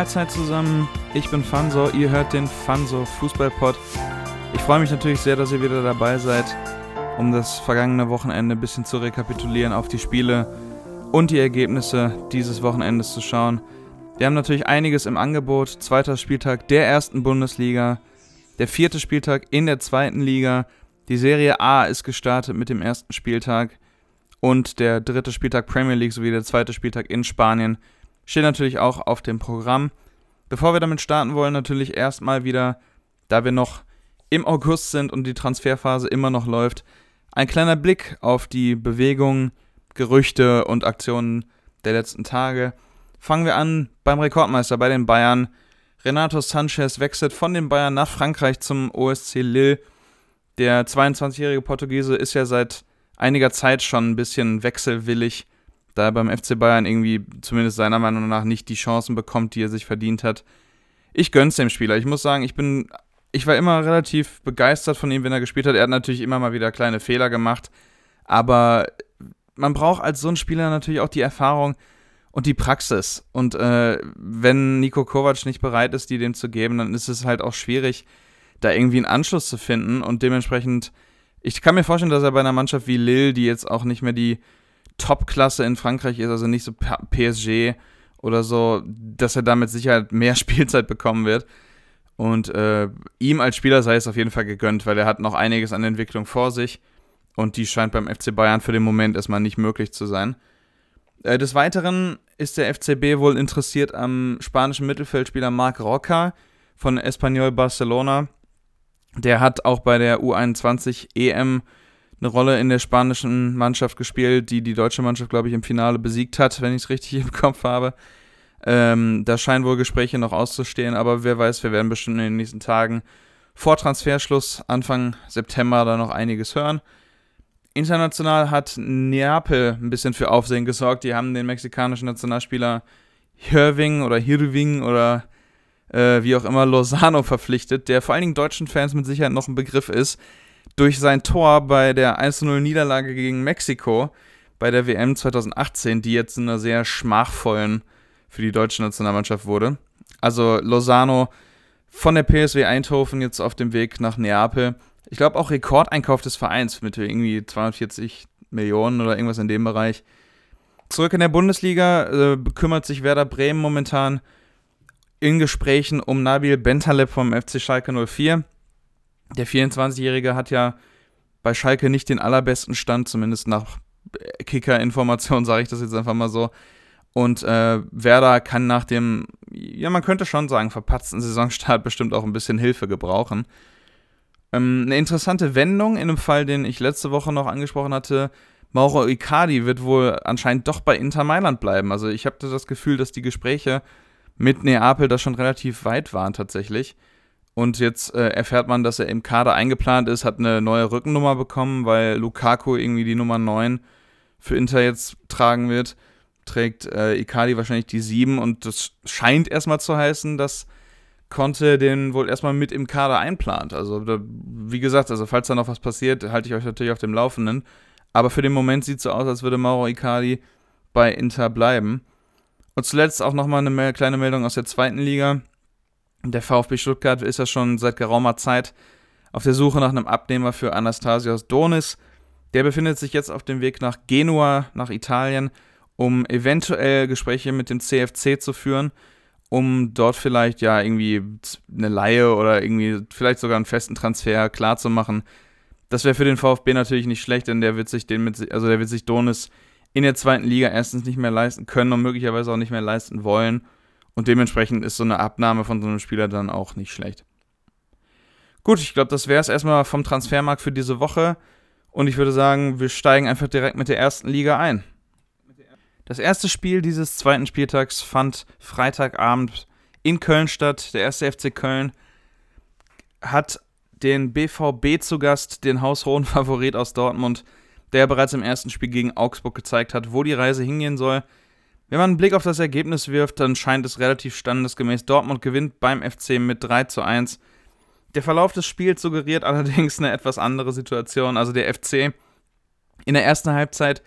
Mahlzeit zusammen. Ich bin Fanso, ihr hört den Fanso Fußballpod. Ich freue mich natürlich sehr, dass ihr wieder dabei seid, um das vergangene Wochenende ein bisschen zu rekapitulieren, auf die Spiele und die Ergebnisse dieses Wochenendes zu schauen. Wir haben natürlich einiges im Angebot. Zweiter Spieltag der ersten Bundesliga, der vierte Spieltag in der zweiten Liga. Die Serie A ist gestartet mit dem ersten Spieltag und der dritte Spieltag Premier League sowie der zweite Spieltag in Spanien steht natürlich auch auf dem Programm. Bevor wir damit starten wollen, natürlich erstmal wieder, da wir noch im August sind und die Transferphase immer noch läuft, ein kleiner Blick auf die Bewegungen, Gerüchte und Aktionen der letzten Tage. Fangen wir an beim Rekordmeister bei den Bayern. Renato Sanchez wechselt von den Bayern nach Frankreich zum OSC Lille. Der 22-jährige Portugiese ist ja seit einiger Zeit schon ein bisschen wechselwillig da er beim FC Bayern irgendwie zumindest seiner Meinung nach nicht die Chancen bekommt, die er sich verdient hat. Ich gönn's dem Spieler. Ich muss sagen, ich bin, ich war immer relativ begeistert von ihm, wenn er gespielt hat. Er hat natürlich immer mal wieder kleine Fehler gemacht, aber man braucht als so ein Spieler natürlich auch die Erfahrung und die Praxis. Und äh, wenn Nico Kovac nicht bereit ist, die dem zu geben, dann ist es halt auch schwierig, da irgendwie einen Anschluss zu finden und dementsprechend. Ich kann mir vorstellen, dass er bei einer Mannschaft wie Lille, die jetzt auch nicht mehr die Top-Klasse in Frankreich ist, also nicht so PSG oder so, dass er damit Sicherheit mehr Spielzeit bekommen wird. Und äh, ihm als Spieler sei es auf jeden Fall gegönnt, weil er hat noch einiges an Entwicklung vor sich. Und die scheint beim FC Bayern für den Moment erstmal nicht möglich zu sein. Äh, des Weiteren ist der FCB wohl interessiert am spanischen Mittelfeldspieler Marc Roca von Espanyol Barcelona. Der hat auch bei der U21 EM eine Rolle in der spanischen Mannschaft gespielt, die die deutsche Mannschaft, glaube ich, im Finale besiegt hat, wenn ich es richtig im Kopf habe. Ähm, da scheinen wohl Gespräche noch auszustehen, aber wer weiß, wir werden bestimmt in den nächsten Tagen vor Transferschluss Anfang September da noch einiges hören. International hat Neapel ein bisschen für Aufsehen gesorgt. Die haben den mexikanischen Nationalspieler Hirving oder Hirving oder äh, wie auch immer Lozano verpflichtet, der vor allen Dingen deutschen Fans mit Sicherheit noch ein Begriff ist durch sein Tor bei der 1-0-Niederlage gegen Mexiko bei der WM 2018, die jetzt in einer sehr schmachvollen für die deutsche Nationalmannschaft wurde. Also Lozano von der PSW Eindhoven jetzt auf dem Weg nach Neapel. Ich glaube auch Rekordeinkauf des Vereins mit irgendwie 240 Millionen oder irgendwas in dem Bereich. Zurück in der Bundesliga äh, kümmert sich Werder Bremen momentan in Gesprächen um Nabil Bentaleb vom FC Schalke 04. Der 24-Jährige hat ja bei Schalke nicht den allerbesten Stand, zumindest nach Kicker-Informationen sage ich das jetzt einfach mal so. Und äh, Werder kann nach dem, ja, man könnte schon sagen, verpatzten Saisonstart bestimmt auch ein bisschen Hilfe gebrauchen. Ähm, eine interessante Wendung in einem Fall, den ich letzte Woche noch angesprochen hatte. Mauro Icardi wird wohl anscheinend doch bei Inter Mailand bleiben. Also ich habe das Gefühl, dass die Gespräche mit Neapel da schon relativ weit waren tatsächlich. Und jetzt äh, erfährt man, dass er im Kader eingeplant ist, hat eine neue Rückennummer bekommen, weil Lukaku irgendwie die Nummer 9 für Inter jetzt tragen wird. Trägt äh, Icardi wahrscheinlich die 7 und das scheint erstmal zu heißen, dass Conte den wohl erstmal mit im Kader einplant. Also, da, wie gesagt, also falls da noch was passiert, halte ich euch natürlich auf dem Laufenden. Aber für den Moment sieht es so aus, als würde Mauro Icardi bei Inter bleiben. Und zuletzt auch nochmal eine kleine Meldung aus der zweiten Liga. Der VfB Stuttgart ist ja schon seit geraumer Zeit auf der Suche nach einem Abnehmer für Anastasios Donis. Der befindet sich jetzt auf dem Weg nach Genua, nach Italien, um eventuell Gespräche mit dem CFC zu führen, um dort vielleicht ja irgendwie eine Laie oder irgendwie vielleicht sogar einen festen Transfer klarzumachen. Das wäre für den VfB natürlich nicht schlecht, denn der wird sich den mit, also der wird sich Donis in der zweiten Liga erstens nicht mehr leisten können und möglicherweise auch nicht mehr leisten wollen. Und dementsprechend ist so eine Abnahme von so einem Spieler dann auch nicht schlecht. Gut, ich glaube, das wäre es erstmal vom Transfermarkt für diese Woche. Und ich würde sagen, wir steigen einfach direkt mit der ersten Liga ein. Das erste Spiel dieses zweiten Spieltags fand Freitagabend in Köln statt. Der erste FC Köln hat den BVB zu Gast, den haushohen Favorit aus Dortmund, der bereits im ersten Spiel gegen Augsburg gezeigt hat, wo die Reise hingehen soll. Wenn man einen Blick auf das Ergebnis wirft, dann scheint es relativ standesgemäß. Dortmund gewinnt beim FC mit 3 zu 1. Der Verlauf des Spiels suggeriert allerdings eine etwas andere Situation. Also der FC in der ersten Halbzeit,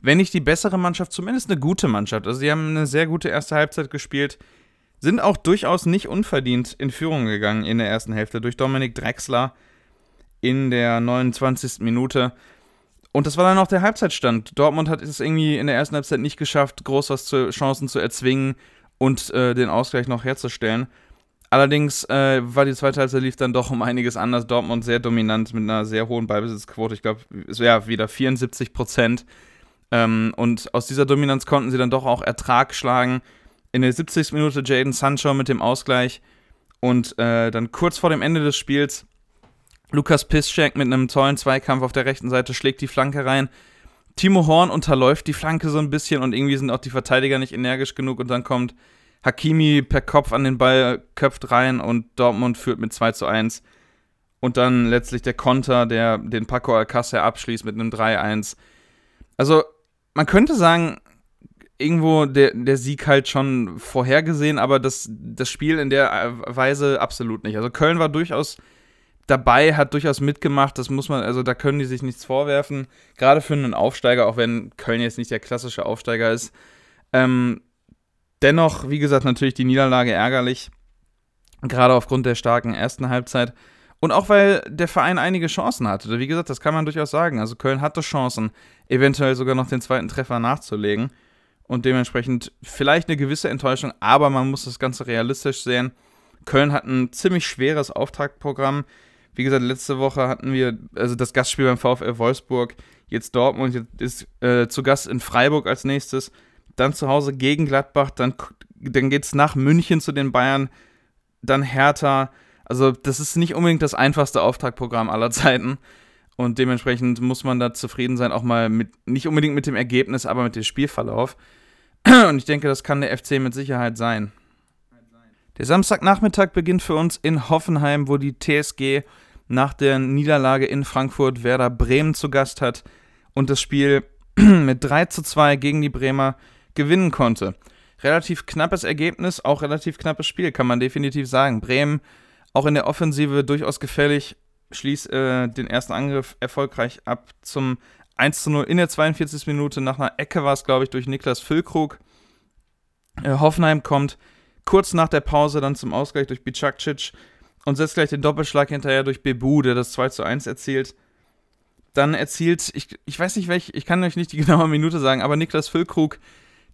wenn nicht die bessere Mannschaft, zumindest eine gute Mannschaft. Also sie haben eine sehr gute erste Halbzeit gespielt. sind auch durchaus nicht unverdient in Führung gegangen in der ersten Hälfte durch Dominik Drexler in der 29. Minute. Und das war dann auch der Halbzeitstand. Dortmund hat es irgendwie in der ersten Halbzeit nicht geschafft, groß was zu Chancen zu erzwingen und äh, den Ausgleich noch herzustellen. Allerdings äh, war die zweite Halbzeit lief dann doch um einiges anders. Dortmund sehr dominant mit einer sehr hohen Ballbesitzquote. Ich glaube, es wäre wieder 74 Prozent. Ähm, und aus dieser Dominanz konnten sie dann doch auch Ertrag schlagen. In der 70. Minute Jaden Sancho mit dem Ausgleich. Und äh, dann kurz vor dem Ende des Spiels Lukas Piszczek mit einem tollen Zweikampf auf der rechten Seite schlägt die Flanke rein. Timo Horn unterläuft die Flanke so ein bisschen und irgendwie sind auch die Verteidiger nicht energisch genug und dann kommt Hakimi per Kopf an den Ball, köpft rein und Dortmund führt mit 2 zu 1. Und dann letztlich der Konter, der den Paco Alcácer abschließt mit einem 3-1. Also, man könnte sagen, irgendwo der, der Sieg halt schon vorhergesehen, aber das, das Spiel in der Weise absolut nicht. Also, Köln war durchaus dabei, hat durchaus mitgemacht. Das muss man, also da können die sich nichts vorwerfen. Gerade für einen Aufsteiger, auch wenn Köln jetzt nicht der klassische Aufsteiger ist. Ähm, dennoch, wie gesagt, natürlich die Niederlage ärgerlich. Gerade aufgrund der starken ersten Halbzeit. Und auch weil der Verein einige Chancen hatte. Wie gesagt, das kann man durchaus sagen. Also Köln hatte Chancen, eventuell sogar noch den zweiten Treffer nachzulegen. Und dementsprechend vielleicht eine gewisse Enttäuschung, aber man muss das Ganze realistisch sehen. Köln hat ein ziemlich schweres Auftaktprogramm. Wie gesagt, letzte Woche hatten wir also das Gastspiel beim VfL Wolfsburg, jetzt Dortmund, jetzt ist äh, zu Gast in Freiburg als nächstes, dann zu Hause gegen Gladbach, dann, dann geht es nach München zu den Bayern, dann Hertha. Also, das ist nicht unbedingt das einfachste Auftaktprogramm aller Zeiten. Und dementsprechend muss man da zufrieden sein, auch mal mit, nicht unbedingt mit dem Ergebnis, aber mit dem Spielverlauf. Und ich denke, das kann der FC mit Sicherheit sein. Der Samstagnachmittag beginnt für uns in Hoffenheim, wo die TSG nach der Niederlage in Frankfurt Werder Bremen zu Gast hat und das Spiel mit 3 zu 2 gegen die Bremer gewinnen konnte. Relativ knappes Ergebnis, auch relativ knappes Spiel, kann man definitiv sagen. Bremen auch in der Offensive durchaus gefällig, schließt äh, den ersten Angriff erfolgreich ab zum 1 zu 0 in der 42. Minute. Nach einer Ecke war es, glaube ich, durch Niklas Füllkrug. Äh, Hoffenheim kommt kurz nach der Pause dann zum Ausgleich durch Bicakcic und setzt gleich den Doppelschlag hinterher durch Bebu, der das 2 zu 1 erzielt. Dann erzielt, ich, ich weiß nicht welch, ich kann euch nicht die genaue Minute sagen, aber Niklas Füllkrug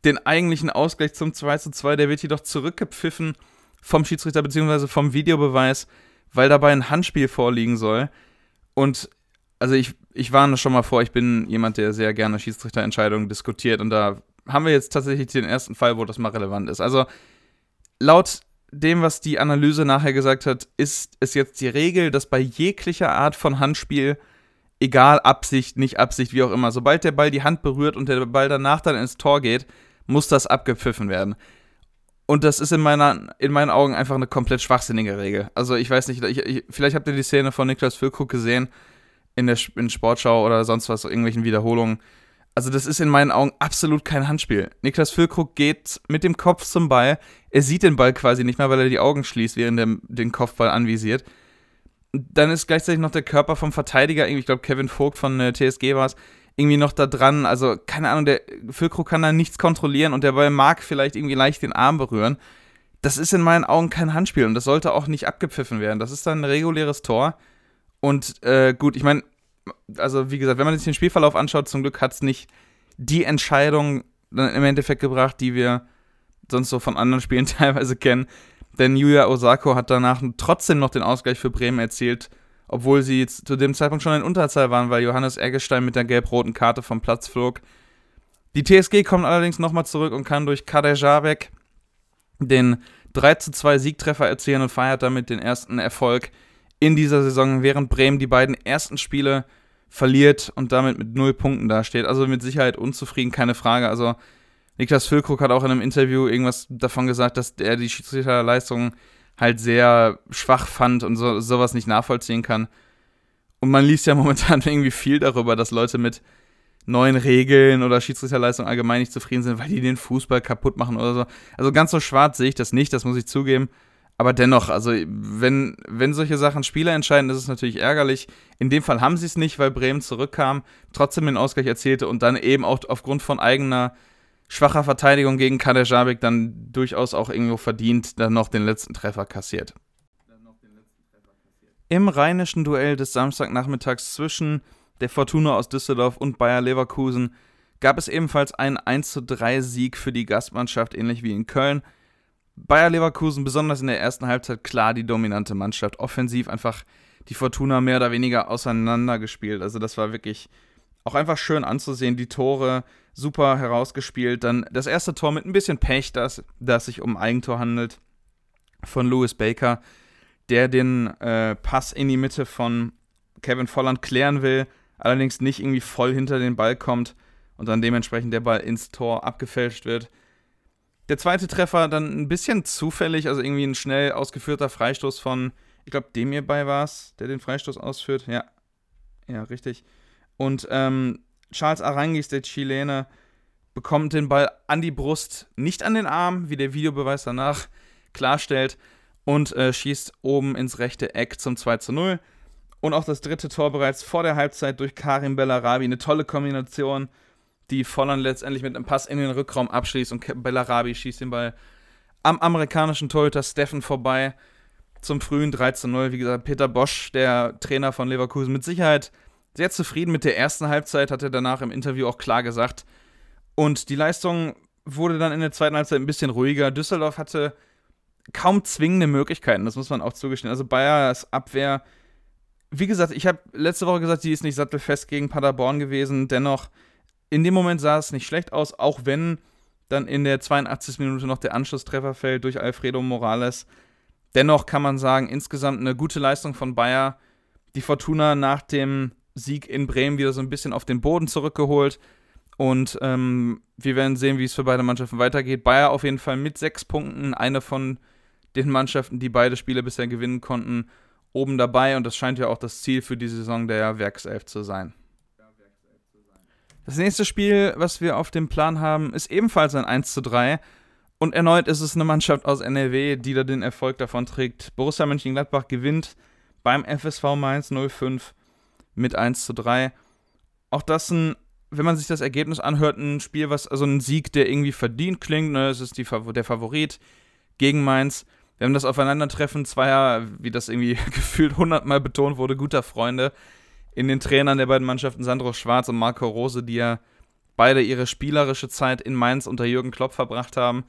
den eigentlichen Ausgleich zum 2 zu 2, der wird jedoch zurückgepfiffen vom Schiedsrichter bzw. vom Videobeweis, weil dabei ein Handspiel vorliegen soll. Und also ich, ich warne schon mal vor, ich bin jemand, der sehr gerne Schiedsrichterentscheidungen diskutiert und da haben wir jetzt tatsächlich den ersten Fall, wo das mal relevant ist. Also laut dem, was die Analyse nachher gesagt hat, ist es jetzt die Regel, dass bei jeglicher Art von Handspiel, egal Absicht, nicht Absicht, wie auch immer, sobald der Ball die Hand berührt und der Ball danach dann ins Tor geht, muss das abgepfiffen werden. Und das ist in, meiner, in meinen Augen einfach eine komplett schwachsinnige Regel. Also ich weiß nicht, ich, ich, vielleicht habt ihr die Szene von Niklas Füllkrug gesehen in der in Sportschau oder sonst was, irgendwelchen Wiederholungen also das ist in meinen Augen absolut kein Handspiel. Niklas Füllkrug geht mit dem Kopf zum Ball. Er sieht den Ball quasi nicht mehr, weil er die Augen schließt, während er den Kopfball anvisiert. Dann ist gleichzeitig noch der Körper vom Verteidiger, ich glaube Kevin Vogt von äh, TSG war es, irgendwie noch da dran. Also keine Ahnung, der Füllkrug kann da nichts kontrollieren und der Ball mag vielleicht irgendwie leicht den Arm berühren. Das ist in meinen Augen kein Handspiel und das sollte auch nicht abgepfiffen werden. Das ist dann ein reguläres Tor. Und äh, gut, ich meine, also wie gesagt, wenn man sich den Spielverlauf anschaut, zum Glück hat es nicht die Entscheidung im Endeffekt gebracht, die wir sonst so von anderen Spielen teilweise kennen. Denn Yuya Osako hat danach trotzdem noch den Ausgleich für Bremen erzielt, obwohl sie zu dem Zeitpunkt schon in Unterzahl waren, weil Johannes Eggestein mit der gelb-roten Karte vom Platz flog. Die TSG kommt allerdings nochmal zurück und kann durch Kader Jabek den 3 zu 2 Siegtreffer erzielen und feiert damit den ersten Erfolg in dieser Saison, während Bremen die beiden ersten Spiele verliert und damit mit null Punkten dasteht. Also mit Sicherheit unzufrieden, keine Frage. Also Niklas Füllkrug hat auch in einem Interview irgendwas davon gesagt, dass er die Schiedsrichterleistung halt sehr schwach fand und so, sowas nicht nachvollziehen kann. Und man liest ja momentan irgendwie viel darüber, dass Leute mit neuen Regeln oder Schiedsrichterleistung allgemein nicht zufrieden sind, weil die den Fußball kaputt machen oder so. Also ganz so schwarz sehe ich das nicht, das muss ich zugeben. Aber dennoch, also wenn, wenn solche Sachen Spieler entscheiden, ist es natürlich ärgerlich. In dem Fall haben sie es nicht, weil Bremen zurückkam, trotzdem den Ausgleich erzielte und dann eben auch aufgrund von eigener schwacher Verteidigung gegen Kader Jabek dann durchaus auch irgendwo verdient dann noch den letzten Treffer kassiert. Im rheinischen Duell des Samstagnachmittags zwischen der Fortuna aus Düsseldorf und Bayer Leverkusen gab es ebenfalls einen 1:3 Sieg für die Gastmannschaft, ähnlich wie in Köln. Bayer Leverkusen besonders in der ersten Halbzeit klar die dominante Mannschaft, offensiv einfach die Fortuna mehr oder weniger auseinandergespielt. Also das war wirklich auch einfach schön anzusehen. Die Tore super herausgespielt. Dann das erste Tor mit ein bisschen Pech, dass das sich um Eigentor handelt von Louis Baker, der den äh, Pass in die Mitte von Kevin Volland klären will, allerdings nicht irgendwie voll hinter den Ball kommt und dann dementsprechend der Ball ins Tor abgefälscht wird. Der zweite Treffer dann ein bisschen zufällig, also irgendwie ein schnell ausgeführter Freistoß von, ich glaube, dem hierbei war es, der den Freistoß ausführt. Ja, ja, richtig. Und ähm, Charles Arangis, der Chilene, bekommt den Ball an die Brust, nicht an den Arm, wie der Videobeweis danach klarstellt, und äh, schießt oben ins rechte Eck zum 2 zu 0. Und auch das dritte Tor bereits vor der Halbzeit durch Karim Bellarabi. Eine tolle Kombination, die Volland letztendlich mit einem Pass in den Rückraum abschließt und Bellarabi schießt den Ball am amerikanischen Torhüter Steffen vorbei zum frühen 3 zu 0. Wie gesagt, Peter Bosch, der Trainer von Leverkusen, mit Sicherheit sehr zufrieden mit der ersten Halbzeit, hat er danach im Interview auch klar gesagt. Und die Leistung wurde dann in der zweiten Halbzeit ein bisschen ruhiger. Düsseldorf hatte kaum zwingende Möglichkeiten, das muss man auch zugestehen. Also Bayers Abwehr, wie gesagt, ich habe letzte Woche gesagt, die ist nicht sattelfest gegen Paderborn gewesen. Dennoch, in dem Moment sah es nicht schlecht aus, auch wenn dann in der 82. Minute noch der Anschlusstreffer fällt durch Alfredo Morales. Dennoch kann man sagen, insgesamt eine gute Leistung von Bayer. Die Fortuna nach dem Sieg in Bremen wieder so ein bisschen auf den Boden zurückgeholt. Und ähm, wir werden sehen, wie es für beide Mannschaften weitergeht. Bayer auf jeden Fall mit sechs Punkten, eine von den Mannschaften, die beide Spiele bisher gewinnen konnten, oben dabei. Und das scheint ja auch das Ziel für die Saison der Werkself zu sein. Das nächste Spiel, was wir auf dem Plan haben, ist ebenfalls ein 1 zu 3. Und erneut ist es eine Mannschaft aus NRW, die da den Erfolg davon trägt. Borussia Mönchengladbach gewinnt beim FSV Mainz 05 mit 1 zu 3. Auch das ein, wenn man sich das Ergebnis anhört, ein Spiel, was, also ein Sieg, der irgendwie verdient klingt. Ne? Es ist die, der Favorit gegen Mainz. Wir haben das Aufeinandertreffen zweier, wie das irgendwie gefühlt hundertmal betont wurde, guter Freunde in den Trainern der beiden Mannschaften, Sandro Schwarz und Marco Rose, die ja beide ihre spielerische Zeit in Mainz unter Jürgen Klopp verbracht haben.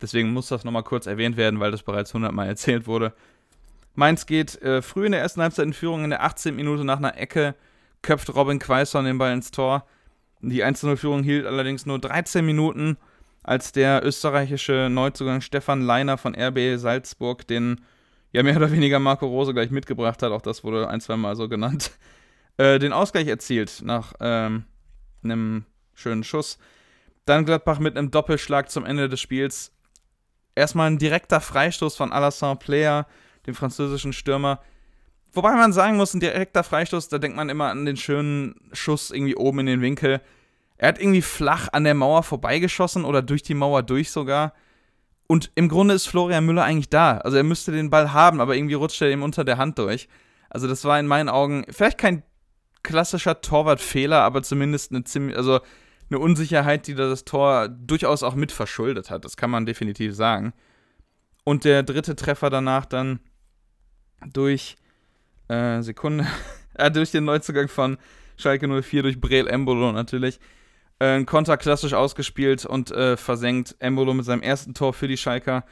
Deswegen muss das nochmal kurz erwähnt werden, weil das bereits hundertmal erzählt wurde. Mainz geht äh, früh in der ersten Halbzeit in Führung, in der 18. Minute nach einer Ecke köpft Robin Quaison den Ball ins Tor. Die 1-0-Führung hielt allerdings nur 13 Minuten, als der österreichische Neuzugang Stefan Leiner von RB Salzburg den ja mehr oder weniger Marco Rose gleich mitgebracht hat, auch das wurde ein, zwei Mal so genannt, äh, den Ausgleich erzielt nach ähm, einem schönen Schuss. Dann Gladbach mit einem Doppelschlag zum Ende des Spiels. Erstmal ein direkter Freistoß von Alassane Player, dem französischen Stürmer. Wobei man sagen muss, ein direkter Freistoß, da denkt man immer an den schönen Schuss irgendwie oben in den Winkel. Er hat irgendwie flach an der Mauer vorbeigeschossen oder durch die Mauer durch sogar. Und im Grunde ist Florian Müller eigentlich da. Also er müsste den Ball haben, aber irgendwie rutscht er ihm unter der Hand durch. Also das war in meinen Augen vielleicht kein klassischer Torwartfehler, aber zumindest eine ziemlich, also eine Unsicherheit, die das Tor durchaus auch mit verschuldet hat. Das kann man definitiv sagen. Und der dritte Treffer danach dann durch äh, Sekunde, äh, durch den Neuzugang von Schalke 04 durch Breel Embolo natürlich. Äh, Konter klassisch ausgespielt und äh, versenkt. Embolo mit seinem ersten Tor für die Schalker.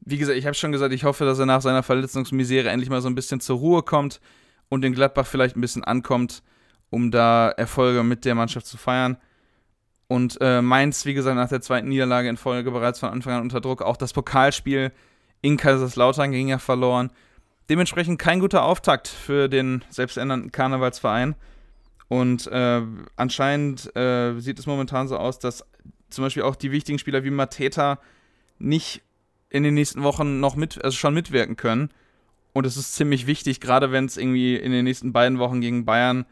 Wie gesagt, ich habe schon gesagt, ich hoffe, dass er nach seiner Verletzungsmisere endlich mal so ein bisschen zur Ruhe kommt und in Gladbach vielleicht ein bisschen ankommt, um da Erfolge mit der Mannschaft zu feiern. Und äh, Mainz, wie gesagt, nach der zweiten Niederlage in Folge bereits von Anfang an unter Druck. Auch das Pokalspiel in Kaiserslautern ging ja verloren. Dementsprechend kein guter Auftakt für den selbsternannten Karnevalsverein. Und äh, anscheinend äh, sieht es momentan so aus, dass zum Beispiel auch die wichtigen Spieler wie Mateta nicht in den nächsten Wochen noch mit, also schon mitwirken können. Und es ist ziemlich wichtig, gerade wenn es irgendwie in den nächsten beiden Wochen gegen Bayern,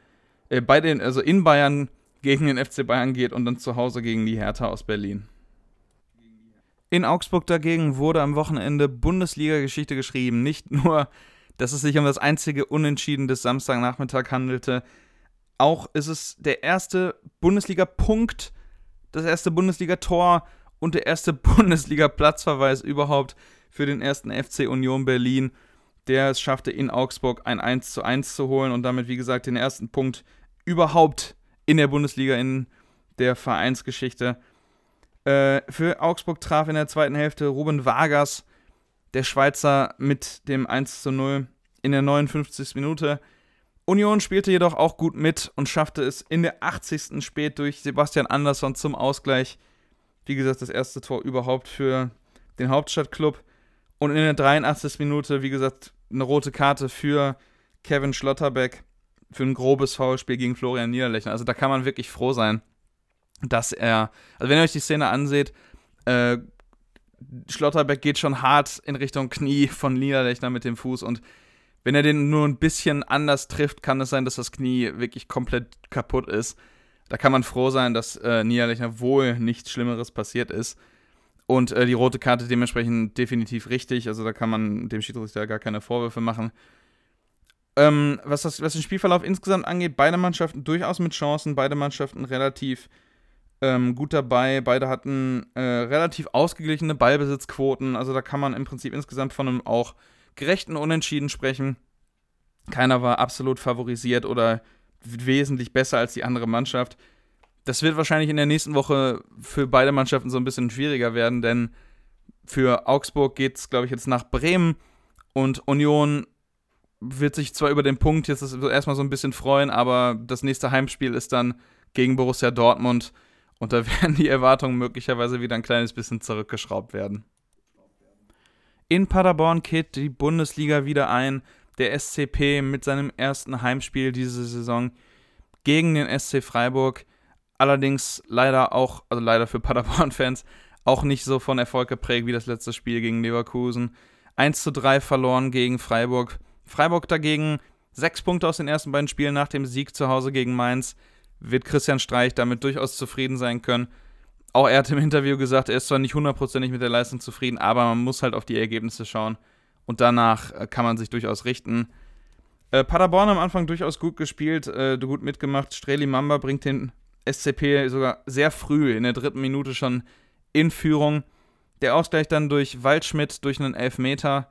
äh, bei den, also in Bayern gegen den FC Bayern geht und dann zu Hause gegen die Hertha aus Berlin. In Augsburg dagegen wurde am Wochenende Bundesliga-Geschichte geschrieben. Nicht nur, dass es sich um das einzige Unentschieden des Samstagnachmittag handelte, auch ist es der erste Bundesliga-Punkt das erste Bundesliga-Tor und der erste Bundesliga-Platzverweis überhaupt für den ersten FC Union Berlin. Der es schaffte, in Augsburg ein 1 zu 1 zu holen und damit, wie gesagt, den ersten Punkt überhaupt in der Bundesliga in der Vereinsgeschichte. Äh, für Augsburg traf in der zweiten Hälfte Ruben Vargas, der Schweizer, mit dem 1 zu 0 in der 59. Minute. Union spielte jedoch auch gut mit und schaffte es in der 80. spät durch Sebastian Andersson zum Ausgleich. Wie gesagt, das erste Tor überhaupt für den Hauptstadtklub. Und in der 83. Minute, wie gesagt, eine rote Karte für Kevin Schlotterbeck für ein grobes Foulspiel gegen Florian Niederlechner. Also da kann man wirklich froh sein, dass er, also wenn ihr euch die Szene anseht, äh, Schlotterbeck geht schon hart in Richtung Knie von Niederlechner mit dem Fuß und wenn er den nur ein bisschen anders trifft, kann es sein, dass das Knie wirklich komplett kaputt ist. Da kann man froh sein, dass äh, Niederlechner wohl nichts Schlimmeres passiert ist. Und äh, die rote Karte dementsprechend definitiv richtig. Also da kann man dem Schiedsrichter gar keine Vorwürfe machen. Ähm, was, das, was den Spielverlauf insgesamt angeht, beide Mannschaften durchaus mit Chancen, beide Mannschaften relativ ähm, gut dabei. Beide hatten äh, relativ ausgeglichene Ballbesitzquoten. Also da kann man im Prinzip insgesamt von einem auch gerechten Unentschieden sprechen. Keiner war absolut favorisiert oder wesentlich besser als die andere Mannschaft. Das wird wahrscheinlich in der nächsten Woche für beide Mannschaften so ein bisschen schwieriger werden, denn für Augsburg geht es, glaube ich, jetzt nach Bremen und Union wird sich zwar über den Punkt jetzt erstmal so ein bisschen freuen, aber das nächste Heimspiel ist dann gegen Borussia Dortmund und da werden die Erwartungen möglicherweise wieder ein kleines bisschen zurückgeschraubt werden. In Paderborn kehrt die Bundesliga wieder ein. Der SCP mit seinem ersten Heimspiel diese Saison gegen den SC Freiburg. Allerdings leider auch, also leider für Paderborn-Fans, auch nicht so von Erfolg geprägt wie das letzte Spiel gegen Leverkusen. 1 zu 3 verloren gegen Freiburg. Freiburg dagegen sechs Punkte aus den ersten beiden Spielen nach dem Sieg zu Hause gegen Mainz. Wird Christian Streich damit durchaus zufrieden sein können. Auch er hat im Interview gesagt, er ist zwar nicht hundertprozentig mit der Leistung zufrieden, aber man muss halt auf die Ergebnisse schauen. Und danach äh, kann man sich durchaus richten. Äh, Paderborn am Anfang durchaus gut gespielt, äh, gut mitgemacht. Streli Mamba bringt den SCP sogar sehr früh in der dritten Minute schon in Führung. Der Ausgleich dann durch Waldschmidt durch einen Elfmeter.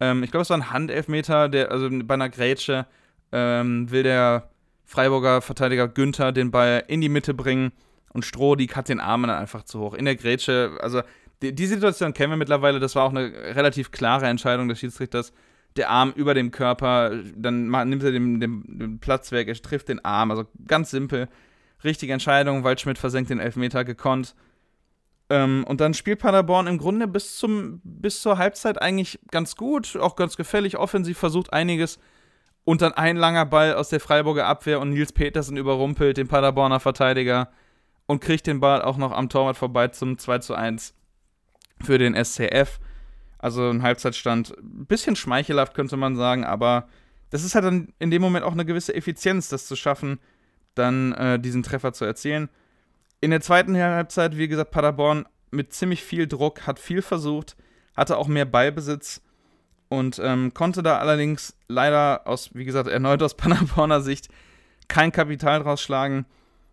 Ähm, ich glaube, es war ein Handelfmeter, der, also bei einer Grätsche ähm, will der Freiburger Verteidiger Günther den Ball in die Mitte bringen und Strohdig hat den Arm dann einfach zu hoch. In der Grätsche, also die, die Situation kennen wir mittlerweile, das war auch eine relativ klare Entscheidung des Schiedsrichters. Der Arm über dem Körper, dann nimmt er den, den, den Platz weg, er trifft den Arm, also ganz simpel. Richtige Entscheidung, Waldschmidt versenkt den Elfmeter gekonnt. Ähm, und dann spielt Paderborn im Grunde bis, zum, bis zur Halbzeit eigentlich ganz gut, auch ganz gefällig, offensiv versucht einiges. Und dann ein langer Ball aus der Freiburger Abwehr und Nils Petersen überrumpelt den Paderborner Verteidiger und kriegt den Ball auch noch am Torwart vorbei zum 2 zu 1 für den SCF. Also ein Halbzeitstand, ein bisschen schmeichelhaft könnte man sagen, aber das ist halt dann in dem Moment auch eine gewisse Effizienz, das zu schaffen, dann äh, diesen Treffer zu erzielen. In der zweiten Halbzeit, wie gesagt, Paderborn mit ziemlich viel Druck, hat viel versucht, hatte auch mehr Ballbesitz und ähm, konnte da allerdings leider aus, wie gesagt, erneut aus Paderborner Sicht kein Kapital draus schlagen.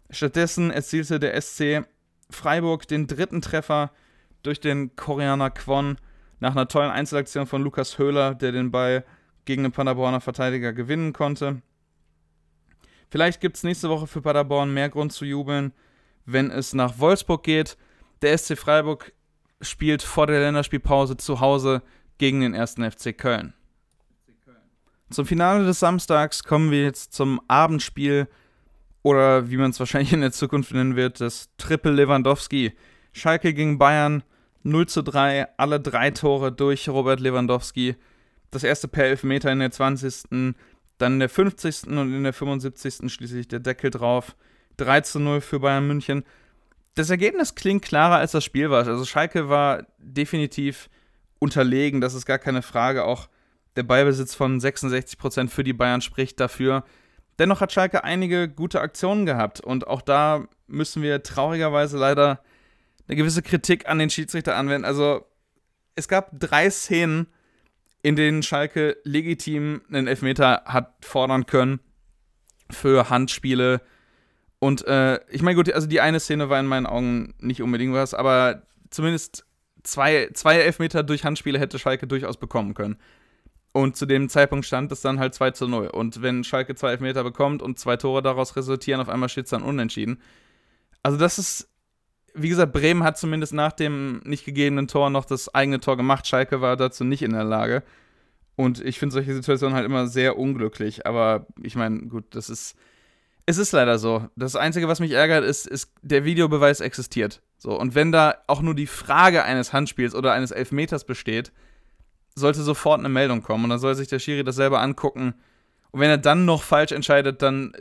Stattdessen erzielte der SC Freiburg den dritten Treffer durch den Koreaner Kwon nach einer tollen Einzelaktion von Lukas Höhler, der den Ball gegen den Paderborner Verteidiger gewinnen konnte. Vielleicht gibt es nächste Woche für Paderborn mehr Grund zu jubeln, wenn es nach Wolfsburg geht. Der SC Freiburg spielt vor der Länderspielpause zu Hause gegen den ersten FC Köln. Zum Finale des Samstags kommen wir jetzt zum Abendspiel oder wie man es wahrscheinlich in der Zukunft nennen wird, das Triple Lewandowski. Schalke gegen Bayern 0 zu 3, alle drei Tore durch Robert Lewandowski. Das erste per Elfmeter in der 20. Dann in der 50. und in der 75. schließlich der Deckel drauf. 3 zu 0 für Bayern München. Das Ergebnis klingt klarer, als das Spiel war. Also Schalke war definitiv unterlegen, das ist gar keine Frage. Auch der Ballbesitz von 66% für die Bayern spricht dafür. Dennoch hat Schalke einige gute Aktionen gehabt und auch da müssen wir traurigerweise leider eine gewisse Kritik an den Schiedsrichter anwenden. Also es gab drei Szenen, in denen Schalke legitim einen Elfmeter hat fordern können für Handspiele Und äh, ich meine, gut, also die eine Szene war in meinen Augen nicht unbedingt was, aber zumindest zwei, zwei Elfmeter durch Handspiele hätte Schalke durchaus bekommen können. Und zu dem Zeitpunkt stand es dann halt 2 zu 0. Und wenn Schalke zwei Elfmeter bekommt und zwei Tore daraus resultieren, auf einmal steht es dann unentschieden. Also das ist, wie gesagt, Bremen hat zumindest nach dem nicht gegebenen Tor noch das eigene Tor gemacht. Schalke war dazu nicht in der Lage. Und ich finde solche Situationen halt immer sehr unglücklich. Aber ich meine, gut, das ist es ist leider so. Das Einzige, was mich ärgert, ist, ist, der Videobeweis existiert. So, und wenn da auch nur die Frage eines Handspiels oder eines Elfmeters besteht, sollte sofort eine Meldung kommen. Und dann soll sich der Schiri das selber angucken. Und wenn er dann noch falsch entscheidet, dann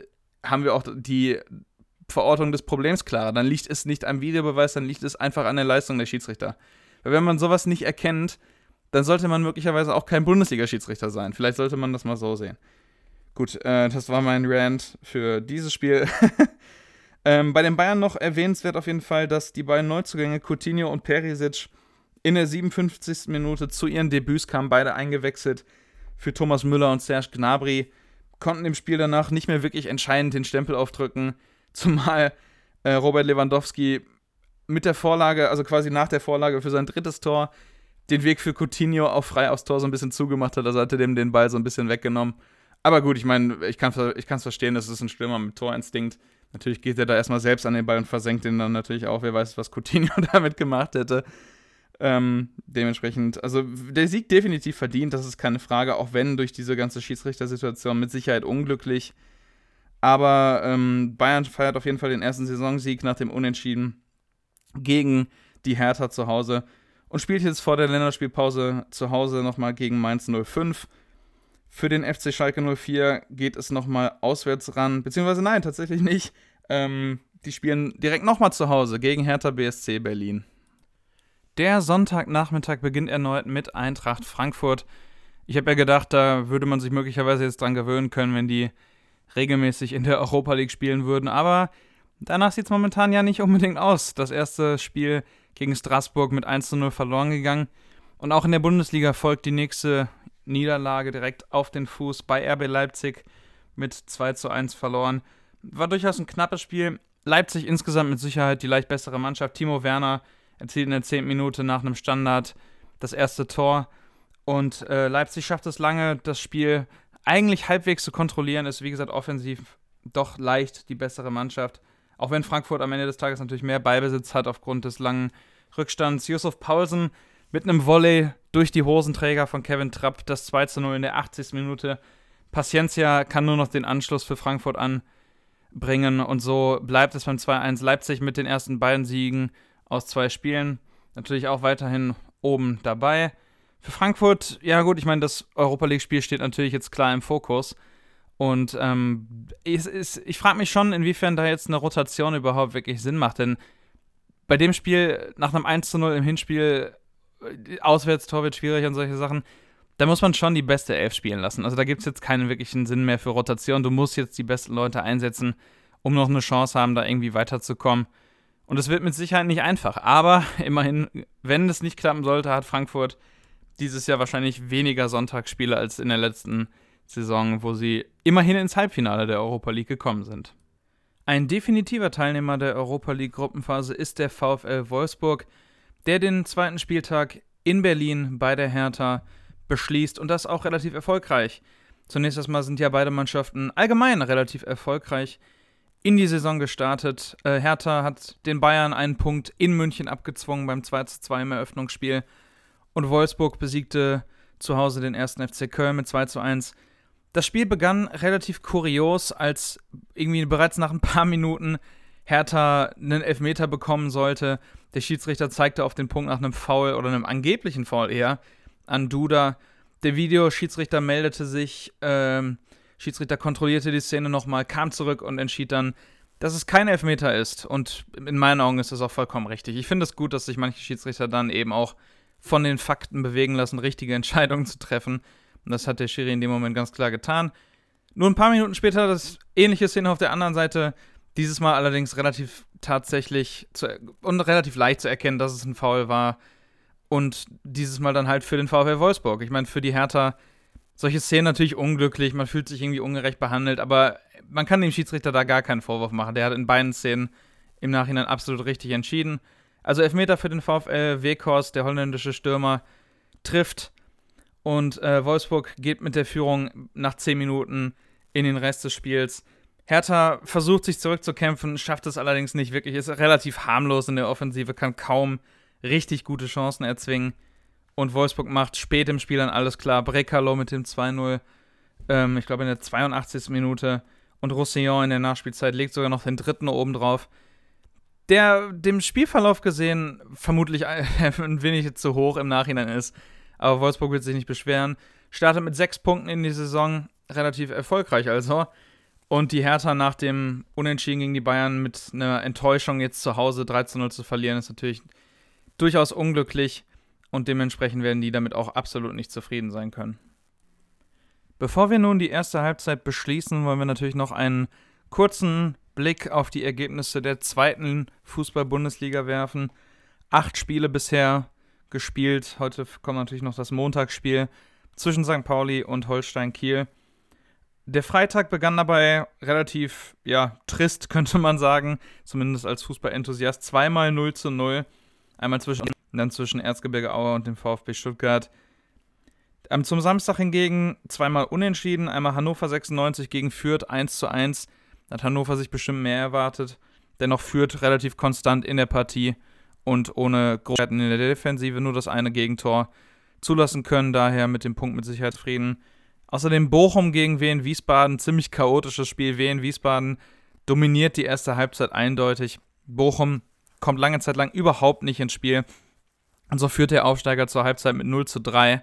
haben wir auch die Verortung des Problems klarer. Dann liegt es nicht am Videobeweis, dann liegt es einfach an der Leistung der Schiedsrichter. Weil wenn man sowas nicht erkennt, dann sollte man möglicherweise auch kein Bundesliga-Schiedsrichter sein. Vielleicht sollte man das mal so sehen. Gut, äh, das war mein Rant für dieses Spiel. ähm, bei den Bayern noch erwähnenswert auf jeden Fall, dass die beiden Neuzugänge Coutinho und Perisic in der 57. Minute zu ihren Debüts kamen, beide eingewechselt für Thomas Müller und Serge Gnabry, konnten im Spiel danach nicht mehr wirklich entscheidend den Stempel aufdrücken, zumal äh, Robert Lewandowski mit der Vorlage, also quasi nach der Vorlage für sein drittes Tor, den Weg für Coutinho auf frei aufs Tor so ein bisschen zugemacht hat, also hatte dem den Ball so ein bisschen weggenommen. Aber gut, ich meine, ich kann es ich verstehen, das ist ein Stürmer mit Torinstinkt. Natürlich geht er da erstmal selbst an den Ball und versenkt ihn dann natürlich auch. Wer weiß, was Coutinho damit gemacht hätte. Ähm, dementsprechend, also der Sieg definitiv verdient, das ist keine Frage, auch wenn durch diese ganze Schiedsrichtersituation mit Sicherheit unglücklich. Aber ähm, Bayern feiert auf jeden Fall den ersten Saisonsieg nach dem Unentschieden gegen die Hertha zu Hause und spielt jetzt vor der Länderspielpause zu Hause nochmal gegen Mainz 05. Für den FC Schalke 04 geht es nochmal auswärts ran, beziehungsweise nein, tatsächlich nicht. Ähm, die spielen direkt nochmal zu Hause gegen Hertha BSC Berlin. Der Sonntagnachmittag beginnt erneut mit Eintracht Frankfurt. Ich habe ja gedacht, da würde man sich möglicherweise jetzt dran gewöhnen können, wenn die regelmäßig in der Europa League spielen würden. Aber danach sieht es momentan ja nicht unbedingt aus. Das erste Spiel gegen Straßburg mit 1 zu 0 verloren gegangen. Und auch in der Bundesliga folgt die nächste Niederlage direkt auf den Fuß bei RB Leipzig mit 2 zu 1 verloren. War durchaus ein knappes Spiel. Leipzig insgesamt mit Sicherheit die leicht bessere Mannschaft. Timo Werner erzielt in der 10. Minute nach einem Standard das erste Tor. Und äh, Leipzig schafft es lange, das Spiel eigentlich halbwegs zu kontrollieren. Ist, wie gesagt, offensiv doch leicht die bessere Mannschaft. Auch wenn Frankfurt am Ende des Tages natürlich mehr Beibesitz hat aufgrund des langen Rückstands. Yusuf Paulsen mit einem Volley durch die Hosenträger von Kevin Trapp das 2 zu 0 in der 80. Minute. Paciencia kann nur noch den Anschluss für Frankfurt anbringen und so bleibt es beim 2-1 Leipzig mit den ersten beiden Siegen aus zwei Spielen. Natürlich auch weiterhin oben dabei. Für Frankfurt, ja gut, ich meine, das Europa League-Spiel steht natürlich jetzt klar im Fokus. Und ähm, ich, ich frage mich schon, inwiefern da jetzt eine Rotation überhaupt wirklich Sinn macht. Denn bei dem Spiel, nach einem 1 zu 0 im Hinspiel, Auswärtstor wird schwierig und solche Sachen. Da muss man schon die beste Elf spielen lassen. Also da gibt es jetzt keinen wirklichen Sinn mehr für Rotation. Du musst jetzt die besten Leute einsetzen, um noch eine Chance haben, da irgendwie weiterzukommen. Und es wird mit Sicherheit nicht einfach. Aber immerhin, wenn es nicht klappen sollte, hat Frankfurt dieses Jahr wahrscheinlich weniger Sonntagsspiele als in der letzten Saison, wo sie immerhin ins Halbfinale der Europa League gekommen sind. Ein definitiver Teilnehmer der Europa League Gruppenphase ist der VfL Wolfsburg der den zweiten Spieltag in Berlin bei der Hertha beschließt und das auch relativ erfolgreich. Zunächst erstmal sind ja beide Mannschaften allgemein relativ erfolgreich in die Saison gestartet. Äh, Hertha hat den Bayern einen Punkt in München abgezwungen beim 2:2 im Eröffnungsspiel und Wolfsburg besiegte zu Hause den ersten FC Köln mit 2:1. Das Spiel begann relativ kurios, als irgendwie bereits nach ein paar Minuten Hertha einen Elfmeter bekommen sollte. Der Schiedsrichter zeigte auf den Punkt nach einem Foul oder einem angeblichen Foul eher an Duda. Der Videoschiedsrichter meldete sich, ähm, Schiedsrichter kontrollierte die Szene nochmal, kam zurück und entschied dann, dass es kein Elfmeter ist. Und in meinen Augen ist das auch vollkommen richtig. Ich finde es gut, dass sich manche Schiedsrichter dann eben auch von den Fakten bewegen lassen, richtige Entscheidungen zu treffen. Und das hat der Schiri in dem Moment ganz klar getan. Nur ein paar Minuten später das ähnliche Szene auf der anderen Seite. Dieses Mal allerdings relativ tatsächlich zu, und relativ leicht zu erkennen, dass es ein Foul war. Und dieses Mal dann halt für den VfL Wolfsburg. Ich meine, für die Hertha solche Szenen natürlich unglücklich, man fühlt sich irgendwie ungerecht behandelt, aber man kann dem Schiedsrichter da gar keinen Vorwurf machen. Der hat in beiden Szenen im Nachhinein absolut richtig entschieden. Also Elfmeter für den VfL Weghorst, der holländische Stürmer, trifft und äh, Wolfsburg geht mit der Führung nach 10 Minuten in den Rest des Spiels. Hertha versucht sich zurückzukämpfen, schafft es allerdings nicht wirklich, ist relativ harmlos in der Offensive, kann kaum richtig gute Chancen erzwingen. Und Wolfsburg macht spät im Spiel dann alles klar. Brekalo mit dem 2-0, ähm, ich glaube in der 82. Minute. Und Roussillon in der Nachspielzeit legt sogar noch den dritten oben drauf. Der dem Spielverlauf gesehen vermutlich ein wenig zu hoch im Nachhinein ist. Aber Wolfsburg wird sich nicht beschweren. Startet mit sechs Punkten in die Saison, relativ erfolgreich also. Und die Hertha nach dem Unentschieden gegen die Bayern mit einer Enttäuschung jetzt zu Hause 3 0 zu verlieren, ist natürlich durchaus unglücklich und dementsprechend werden die damit auch absolut nicht zufrieden sein können. Bevor wir nun die erste Halbzeit beschließen, wollen wir natürlich noch einen kurzen Blick auf die Ergebnisse der zweiten Fußball-Bundesliga werfen. Acht Spiele bisher gespielt. Heute kommt natürlich noch das Montagsspiel zwischen St. Pauli und Holstein Kiel. Der Freitag begann dabei relativ, ja, trist, könnte man sagen, zumindest als Fußballenthusiast. Zweimal 0 zu 0. Einmal zwischen, dann zwischen Erzgebirge Aue und dem VfB Stuttgart. Zum Samstag hingegen zweimal unentschieden. Einmal Hannover 96 gegen Fürth 1 zu 1. Hat Hannover sich bestimmt mehr erwartet. Dennoch Fürth relativ konstant in der Partie und ohne Großarten in der Defensive nur das eine Gegentor zulassen können. Daher mit dem Punkt mit Sicherheit zufrieden. Außerdem Bochum gegen Wien Wiesbaden, ziemlich chaotisches Spiel. Wien Wiesbaden dominiert die erste Halbzeit eindeutig. Bochum kommt lange Zeit lang überhaupt nicht ins Spiel. Und so führt der Aufsteiger zur Halbzeit mit 0 zu 3.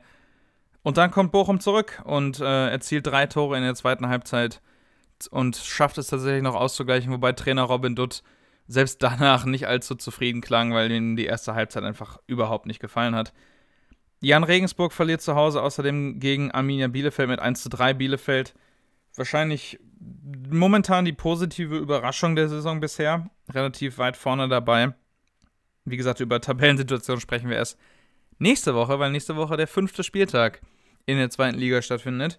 Und dann kommt Bochum zurück und äh, erzielt drei Tore in der zweiten Halbzeit und schafft es tatsächlich noch auszugleichen, wobei Trainer Robin Dutt selbst danach nicht allzu zufrieden klang, weil ihm die erste Halbzeit einfach überhaupt nicht gefallen hat. Jan Regensburg verliert zu Hause außerdem gegen Arminia Bielefeld mit 1 zu 3 Bielefeld. Wahrscheinlich momentan die positive Überraschung der Saison bisher. Relativ weit vorne dabei. Wie gesagt, über Tabellensituation sprechen wir erst nächste Woche, weil nächste Woche der fünfte Spieltag in der zweiten Liga stattfindet.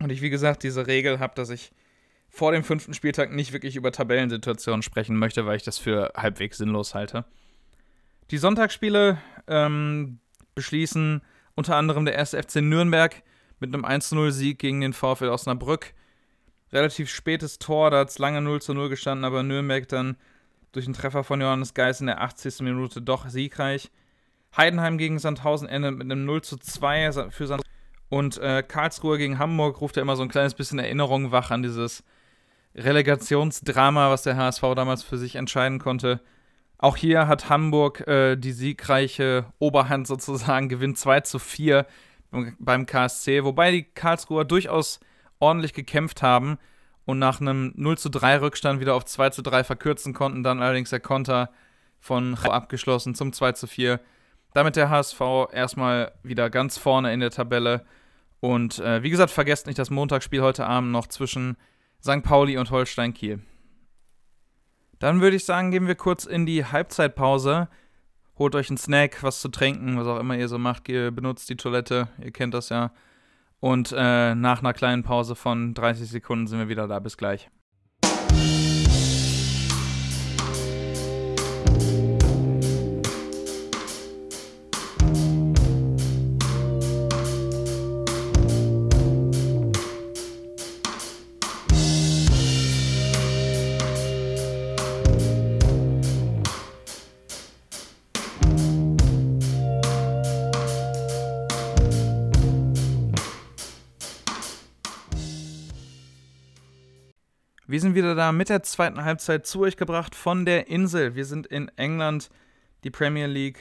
Und ich, wie gesagt, diese Regel habe, dass ich vor dem fünften Spieltag nicht wirklich über Tabellensituationen sprechen möchte, weil ich das für halbwegs sinnlos halte. Die Sonntagsspiele ähm, beschließen unter anderem der erste FC Nürnberg mit einem 1-0-Sieg gegen den VfL Osnabrück. Relativ spätes Tor, da hat es lange 0 0 gestanden, aber Nürnberg dann durch einen Treffer von Johannes Geis in der 80. Minute doch siegreich. Heidenheim gegen Sandhausen endet mit einem 0 2 für Sandhausen. Und äh, Karlsruhe gegen Hamburg ruft ja immer so ein kleines bisschen Erinnerung wach an dieses Relegationsdrama, was der HSV damals für sich entscheiden konnte. Auch hier hat Hamburg äh, die siegreiche Oberhand sozusagen, gewinnt 2 zu 4 beim KSC, wobei die Karlsruher durchaus ordentlich gekämpft haben und nach einem 0 zu 3 Rückstand wieder auf 2 zu 3 verkürzen konnten, dann allerdings der Konter von abgeschlossen zum 2 zu 4. Damit der HSV erstmal wieder ganz vorne in der Tabelle. Und äh, wie gesagt, vergesst nicht das Montagsspiel heute Abend noch zwischen St. Pauli und Holstein Kiel. Dann würde ich sagen, gehen wir kurz in die Halbzeitpause. Holt euch einen Snack, was zu trinken, was auch immer ihr so macht. Ihr benutzt die Toilette, ihr kennt das ja. Und äh, nach einer kleinen Pause von 30 Sekunden sind wir wieder da. Bis gleich. Wir sind wieder da mit der zweiten Halbzeit zu euch gebracht von der Insel. Wir sind in England, die Premier League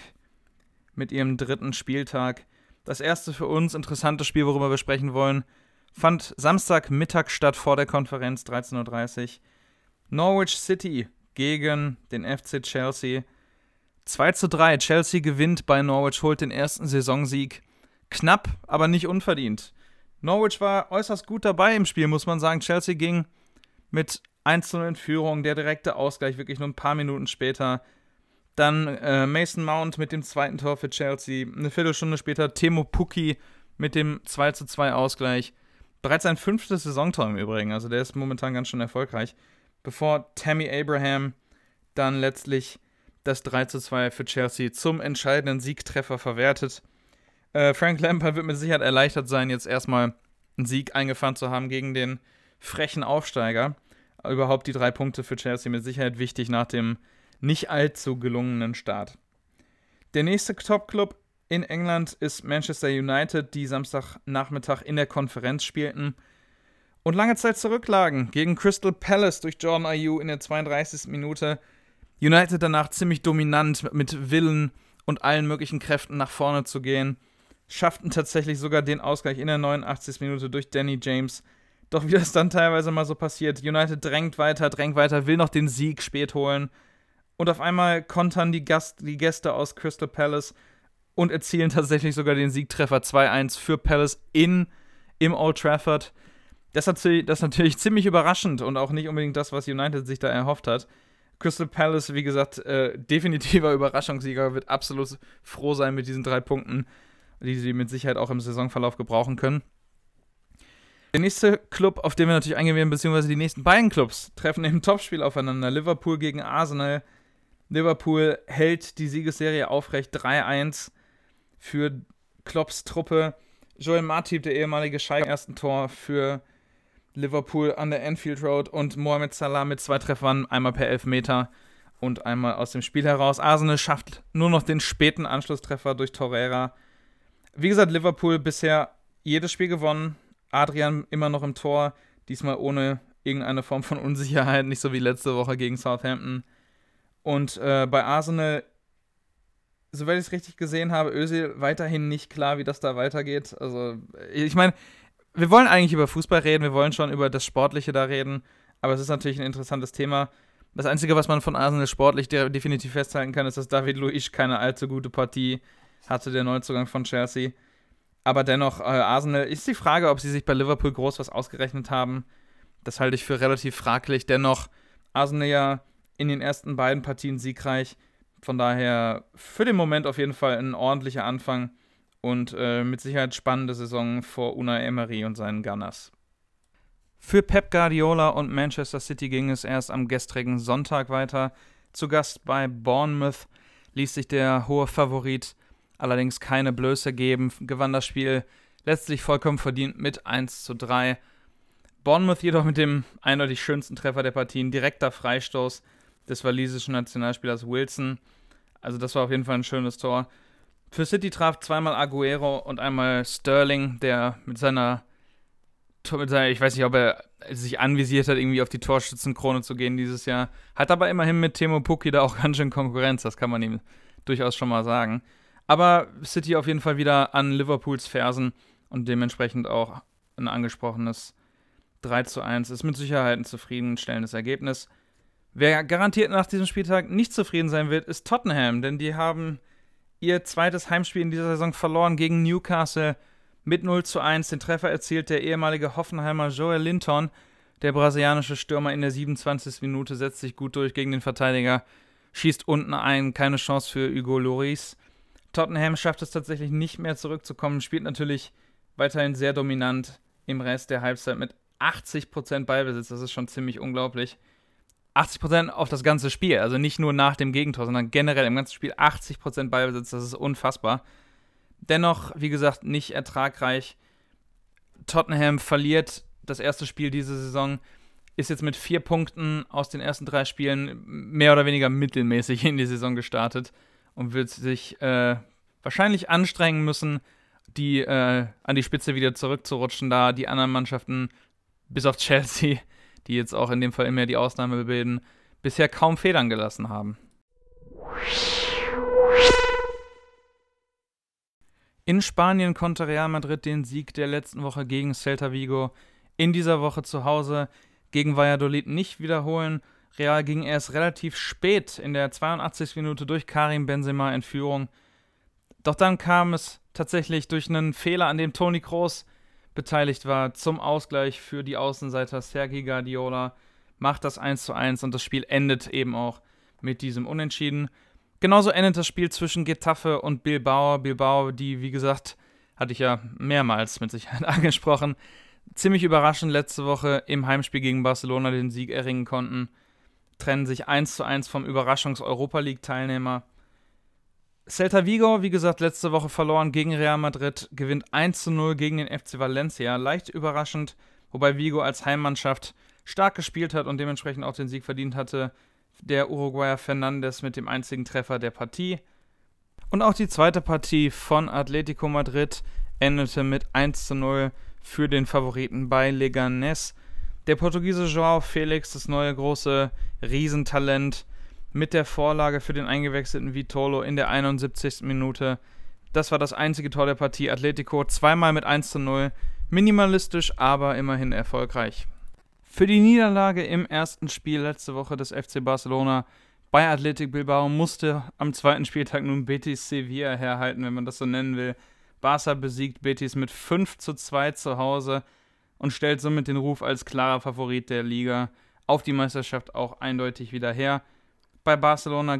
mit ihrem dritten Spieltag. Das erste für uns interessante Spiel, worüber wir sprechen wollen, fand Samstagmittag statt vor der Konferenz 13.30 Uhr. Norwich City gegen den FC Chelsea. 2 zu 3. Chelsea gewinnt bei Norwich, holt den ersten Saisonsieg. Knapp, aber nicht unverdient. Norwich war äußerst gut dabei im Spiel, muss man sagen. Chelsea ging mit 1 in Führung, der direkte Ausgleich wirklich nur ein paar Minuten später. Dann äh, Mason Mount mit dem zweiten Tor für Chelsea. Eine Viertelstunde später Temo Pukki mit dem 2 2 Ausgleich. Bereits sein fünftes Saisontor im Übrigen, also der ist momentan ganz schön erfolgreich. Bevor Tammy Abraham dann letztlich das 3 zu 2 für Chelsea zum entscheidenden Siegtreffer verwertet. Äh, Frank Lampard wird mit Sicherheit erleichtert sein, jetzt erstmal einen Sieg eingefahren zu haben gegen den frechen Aufsteiger. Überhaupt die drei Punkte für Chelsea mit Sicherheit wichtig nach dem nicht allzu gelungenen Start. Der nächste Top-Club in England ist Manchester United, die Samstagnachmittag in der Konferenz spielten und lange Zeit zurücklagen gegen Crystal Palace durch Jordan Ayew in der 32. Minute. United danach ziemlich dominant mit Willen und allen möglichen Kräften nach vorne zu gehen, schafften tatsächlich sogar den Ausgleich in der 89. Minute durch Danny James. Doch wie das dann teilweise mal so passiert, United drängt weiter, drängt weiter, will noch den Sieg spät holen. Und auf einmal kontern die, Gast, die Gäste aus Crystal Palace und erzielen tatsächlich sogar den Siegtreffer 2-1 für Palace in, im Old Trafford. Das, das ist natürlich ziemlich überraschend und auch nicht unbedingt das, was United sich da erhofft hat. Crystal Palace, wie gesagt, äh, definitiver Überraschungssieger, wird absolut froh sein mit diesen drei Punkten, die sie mit Sicherheit auch im Saisonverlauf gebrauchen können. Der nächste Club, auf den wir natürlich eingehen werden, beziehungsweise die nächsten beiden Clubs, treffen im Topspiel aufeinander. Liverpool gegen Arsenal. Liverpool hält die Siegesserie aufrecht 3-1 für Klopps Truppe. Joel Matip, der ehemalige Schalke, ersten Tor für Liverpool an der Anfield Road und Mohamed Salah mit zwei Treffern, einmal per Elfmeter und einmal aus dem Spiel heraus. Arsenal schafft nur noch den späten Anschlusstreffer durch Torreira. Wie gesagt, Liverpool bisher jedes Spiel gewonnen. Adrian immer noch im Tor, diesmal ohne irgendeine Form von Unsicherheit, nicht so wie letzte Woche gegen Southampton. Und äh, bei Arsenal soweit ich es richtig gesehen habe, Özil weiterhin nicht klar, wie das da weitergeht. Also, ich meine, wir wollen eigentlich über Fußball reden, wir wollen schon über das Sportliche da reden, aber es ist natürlich ein interessantes Thema. Das Einzige, was man von Arsenal sportlich definitiv festhalten kann, ist, dass David Luiz keine allzu gute Partie hatte, der Neuzugang von Chelsea. Aber dennoch, äh, Arsenal ist die Frage, ob sie sich bei Liverpool groß was ausgerechnet haben. Das halte ich für relativ fraglich. Dennoch, Arsenal ja in den ersten beiden Partien siegreich. Von daher für den Moment auf jeden Fall ein ordentlicher Anfang und äh, mit Sicherheit spannende Saison vor Unai Emery und seinen Gunners. Für Pep Guardiola und Manchester City ging es erst am gestrigen Sonntag weiter. Zu Gast bei Bournemouth ließ sich der hohe Favorit allerdings keine Blöße geben, gewann das Spiel letztlich vollkommen verdient mit 1 zu 3. Bournemouth jedoch mit dem eindeutig schönsten Treffer der Partien, direkter Freistoß des walisischen Nationalspielers Wilson. Also das war auf jeden Fall ein schönes Tor. Für City traf zweimal Aguero und einmal Sterling, der mit seiner, mit seiner, ich weiß nicht, ob er sich anvisiert hat, irgendwie auf die Torschützenkrone zu gehen dieses Jahr. Hat aber immerhin mit Timo Pukki da auch ganz schön Konkurrenz, das kann man ihm durchaus schon mal sagen. Aber City auf jeden Fall wieder an Liverpools Fersen und dementsprechend auch ein angesprochenes 3 zu 1 ist mit Sicherheit ein zufriedenstellendes Ergebnis. Wer garantiert nach diesem Spieltag nicht zufrieden sein wird, ist Tottenham, denn die haben ihr zweites Heimspiel in dieser Saison verloren gegen Newcastle mit 0 zu 1. Den Treffer erzielt der ehemalige Hoffenheimer Joel Linton. Der brasilianische Stürmer in der 27. Minute setzt sich gut durch gegen den Verteidiger, schießt unten ein, keine Chance für Hugo Loris. Tottenham schafft es tatsächlich nicht mehr zurückzukommen, spielt natürlich weiterhin sehr dominant im Rest der Halbzeit mit 80% Ballbesitz. Das ist schon ziemlich unglaublich. 80% auf das ganze Spiel. Also nicht nur nach dem Gegentor, sondern generell im ganzen Spiel 80% Ballbesitz. Das ist unfassbar. Dennoch, wie gesagt, nicht ertragreich. Tottenham verliert das erste Spiel diese Saison, ist jetzt mit vier Punkten aus den ersten drei Spielen mehr oder weniger mittelmäßig in die Saison gestartet und wird sich äh, wahrscheinlich anstrengen müssen, die äh, an die Spitze wieder zurückzurutschen, da die anderen Mannschaften bis auf Chelsea die jetzt auch in dem Fall immer die Ausnahme bilden, bisher kaum Federn gelassen haben. In Spanien konnte Real Madrid den Sieg der letzten Woche gegen Celta Vigo in dieser Woche zu Hause gegen Valladolid nicht wiederholen. Real ging erst relativ spät in der 82. Minute durch Karim Benzema in Führung. Doch dann kam es tatsächlich durch einen Fehler, an dem Toni Kroos beteiligt war, zum Ausgleich für die Außenseiter Sergi Guardiola, macht das 1 zu 1 und das Spiel endet eben auch mit diesem Unentschieden. Genauso endet das Spiel zwischen Getafe und Bilbao. Bilbao, die, wie gesagt, hatte ich ja mehrmals mit Sicherheit angesprochen, ziemlich überraschend letzte Woche im Heimspiel gegen Barcelona den Sieg erringen konnten. Trennen sich 1 zu 1 vom Überraschungs-Europa League-Teilnehmer. Celta Vigo, wie gesagt, letzte Woche verloren gegen Real Madrid, gewinnt 1 zu 0 gegen den FC Valencia. Leicht überraschend, wobei Vigo als Heimmannschaft stark gespielt hat und dementsprechend auch den Sieg verdient hatte. Der Uruguayer Fernandes mit dem einzigen Treffer der Partie. Und auch die zweite Partie von Atletico Madrid endete mit 1 zu 0 für den Favoriten bei Leganés. Der Portugiese João Felix, das neue große Riesentalent, mit der Vorlage für den eingewechselten Vitolo in der 71. Minute. Das war das einzige Tor der Partie. Atletico zweimal mit 1 zu 0. Minimalistisch, aber immerhin erfolgreich. Für die Niederlage im ersten Spiel letzte Woche des FC Barcelona bei Athletic Bilbao musste am zweiten Spieltag nun Betis Sevilla herhalten, wenn man das so nennen will. Barca besiegt Betis mit 5 zu 2 zu Hause und stellt somit den Ruf als klarer Favorit der Liga auf die Meisterschaft auch eindeutig wieder her. Bei Barcelona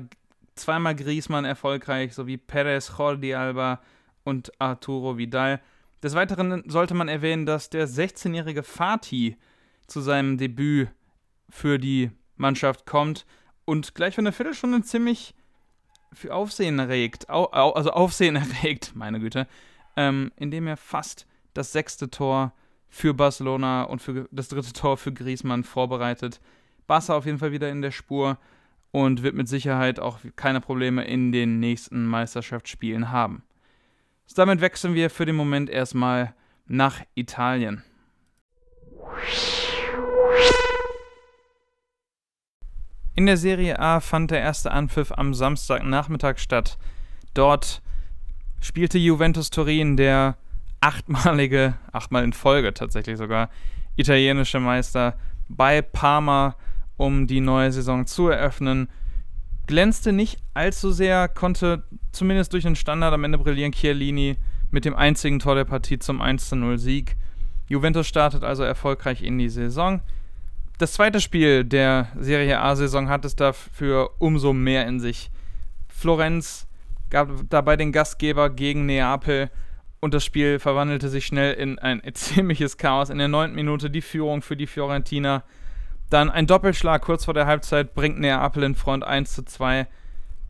zweimal Griezmann erfolgreich, sowie Perez, Jordi Alba und Arturo Vidal. Des Weiteren sollte man erwähnen, dass der 16-jährige Fatih zu seinem Debüt für die Mannschaft kommt und gleich für eine Viertelstunde ziemlich für Aufsehen erregt, also Aufsehen erregt, meine Güte, ähm, indem er fast das sechste Tor für Barcelona und für das dritte Tor für Griezmann vorbereitet. Barca auf jeden Fall wieder in der Spur und wird mit Sicherheit auch keine Probleme in den nächsten Meisterschaftsspielen haben. Damit wechseln wir für den Moment erstmal nach Italien. In der Serie A fand der erste Anpfiff am Samstagnachmittag statt. Dort spielte Juventus Turin, der achtmalige, achtmal in Folge tatsächlich sogar, italienische Meister bei Parma, um die neue Saison zu eröffnen. Glänzte nicht allzu sehr, konnte zumindest durch den Standard am Ende brillieren Chiellini mit dem einzigen Tor der Partie zum 1-0 Sieg. Juventus startet also erfolgreich in die Saison. Das zweite Spiel der Serie A-Saison hat es dafür umso mehr in sich. Florenz gab dabei den Gastgeber gegen Neapel und das Spiel verwandelte sich schnell in ein ziemliches Chaos. In der neunten Minute die Führung für die Fiorentina. Dann ein Doppelschlag kurz vor der Halbzeit bringt Neapel in Front 1 zu 2.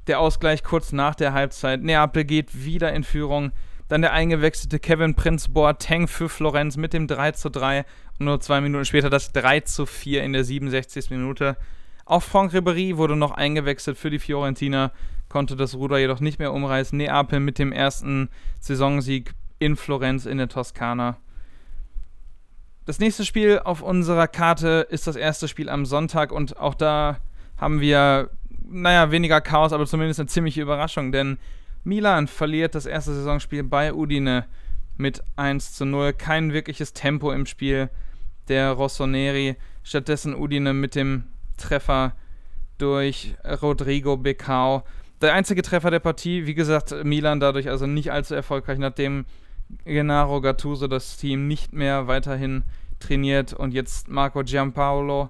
Der Ausgleich kurz nach der Halbzeit. Neapel geht wieder in Führung. Dann der eingewechselte Kevin Prince Boateng für Florenz mit dem 3 zu 3 und nur zwei Minuten später das 3 zu 4 in der 67. Minute. Auch Franck Ribéry wurde noch eingewechselt für die Fiorentina, konnte das Ruder jedoch nicht mehr umreißen. Neapel mit dem ersten Saisonsieg in Florenz in der Toskana. Das nächste Spiel auf unserer Karte ist das erste Spiel am Sonntag und auch da haben wir, naja, weniger Chaos, aber zumindest eine ziemliche Überraschung, denn Milan verliert das erste Saisonspiel bei Udine mit 1 zu 0. Kein wirkliches Tempo im Spiel der Rossoneri. Stattdessen Udine mit dem Treffer durch Rodrigo Becao. Der einzige Treffer der Partie, wie gesagt, Milan dadurch also nicht allzu erfolgreich, nachdem Gennaro Gattuso das Team nicht mehr weiterhin trainiert und jetzt Marco Giampaolo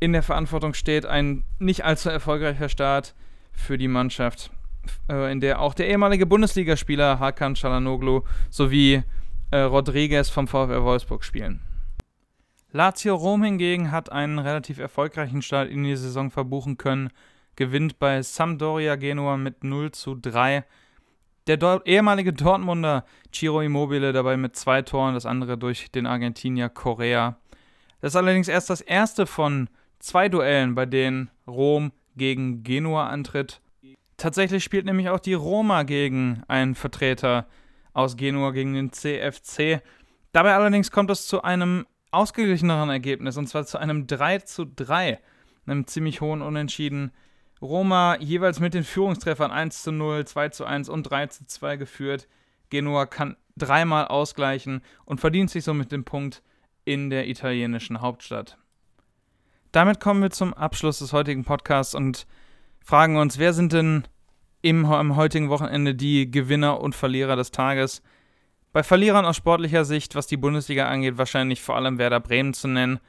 in der Verantwortung steht. Ein nicht allzu erfolgreicher Start für die Mannschaft äh, in der auch der ehemalige Bundesligaspieler Hakan Çalhanoğlu sowie äh, Rodriguez vom VfL Wolfsburg spielen. Lazio Rom hingegen hat einen relativ erfolgreichen Start in die Saison verbuchen können, gewinnt bei Sampdoria Genua mit 0 zu 3. Der Dor ehemalige Dortmunder Ciro Immobile dabei mit zwei Toren, das andere durch den Argentinier Correa. Das ist allerdings erst das erste von zwei Duellen, bei denen Rom gegen Genua antritt. Tatsächlich spielt nämlich auch die Roma gegen einen Vertreter aus Genua, gegen den CFC. Dabei allerdings kommt es zu einem ausgeglicheneren Ergebnis, und zwar zu einem 3 zu 3, einem ziemlich hohen Unentschieden. Roma jeweils mit den Führungstreffern 1 zu 0, 2 zu 1 und 3 zu 2 geführt. Genua kann dreimal ausgleichen und verdient sich somit den Punkt in der italienischen Hauptstadt. Damit kommen wir zum Abschluss des heutigen Podcasts und fragen uns, wer sind denn im, am heutigen Wochenende die Gewinner und Verlierer des Tages? Bei Verlierern aus sportlicher Sicht, was die Bundesliga angeht, wahrscheinlich vor allem Werder Bremen zu nennen.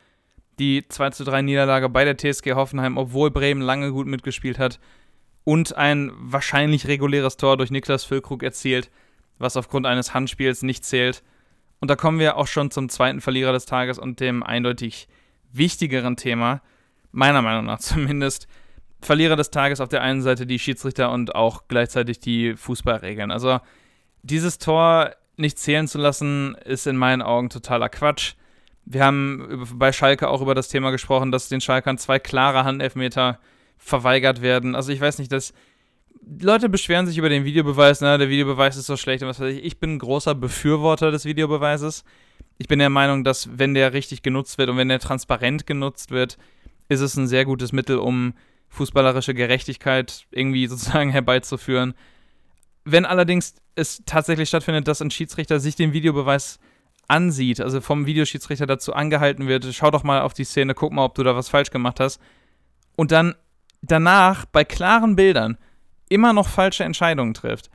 Die 2 zu 3 Niederlage bei der TSG Hoffenheim, obwohl Bremen lange gut mitgespielt hat und ein wahrscheinlich reguläres Tor durch Niklas Füllkrug erzielt, was aufgrund eines Handspiels nicht zählt. Und da kommen wir auch schon zum zweiten Verlierer des Tages und dem eindeutig wichtigeren Thema, meiner Meinung nach zumindest. Verlierer des Tages auf der einen Seite die Schiedsrichter und auch gleichzeitig die Fußballregeln. Also dieses Tor nicht zählen zu lassen, ist in meinen Augen totaler Quatsch. Wir haben bei Schalke auch über das Thema gesprochen, dass den Schalkern zwei klare Handelfmeter verweigert werden. Also ich weiß nicht, dass Leute beschweren sich über den Videobeweis, ne, der Videobeweis ist so schlecht und was weiß ich. Ich bin ein großer Befürworter des Videobeweises. Ich bin der Meinung, dass wenn der richtig genutzt wird und wenn der transparent genutzt wird, ist es ein sehr gutes Mittel, um fußballerische Gerechtigkeit irgendwie sozusagen herbeizuführen. Wenn allerdings es tatsächlich stattfindet, dass ein Schiedsrichter sich den Videobeweis ansieht, also vom Videoschiedsrichter dazu angehalten wird, schau doch mal auf die Szene, guck mal, ob du da was falsch gemacht hast, und dann danach bei klaren Bildern immer noch falsche Entscheidungen trifft,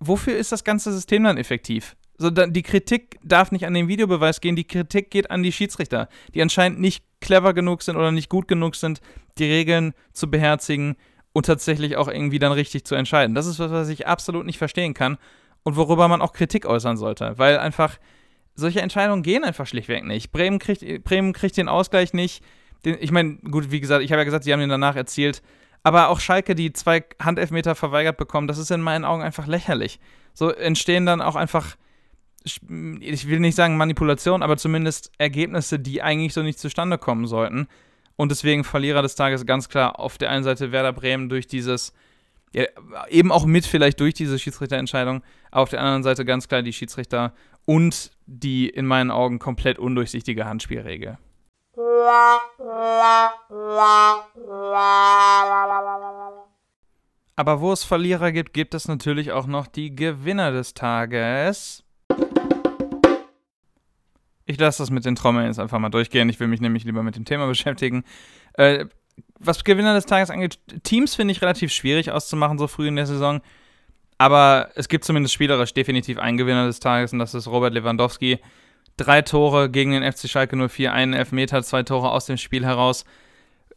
wofür ist das ganze System dann effektiv? So, die Kritik darf nicht an den Videobeweis gehen, die Kritik geht an die Schiedsrichter, die anscheinend nicht clever genug sind oder nicht gut genug sind, die Regeln zu beherzigen und tatsächlich auch irgendwie dann richtig zu entscheiden. Das ist was, was ich absolut nicht verstehen kann und worüber man auch Kritik äußern sollte, weil einfach solche Entscheidungen gehen einfach schlichtweg nicht. Bremen kriegt, Bremen kriegt den Ausgleich nicht. Den, ich meine, gut, wie gesagt, ich habe ja gesagt, sie haben ihn danach erzielt. Aber auch Schalke, die zwei Handelfmeter verweigert bekommen, das ist in meinen Augen einfach lächerlich. So entstehen dann auch einfach, ich will nicht sagen Manipulation, aber zumindest Ergebnisse, die eigentlich so nicht zustande kommen sollten. Und deswegen Verlierer des Tages ganz klar auf der einen Seite Werder Bremen durch dieses, ja, eben auch mit vielleicht durch diese Schiedsrichterentscheidung, aber auf der anderen Seite ganz klar die Schiedsrichter und die in meinen Augen komplett undurchsichtige Handspielregel. Aber wo es Verlierer gibt, gibt es natürlich auch noch die Gewinner des Tages. Ich lasse das mit den Trommeln jetzt einfach mal durchgehen. Ich will mich nämlich lieber mit dem Thema beschäftigen. Äh, was Gewinner des Tages angeht, Teams finde ich relativ schwierig auszumachen, so früh in der Saison. Aber es gibt zumindest spielerisch definitiv einen Gewinner des Tages und das ist Robert Lewandowski. Drei Tore gegen den FC Schalke 04, einen Elfmeter, zwei Tore aus dem Spiel heraus.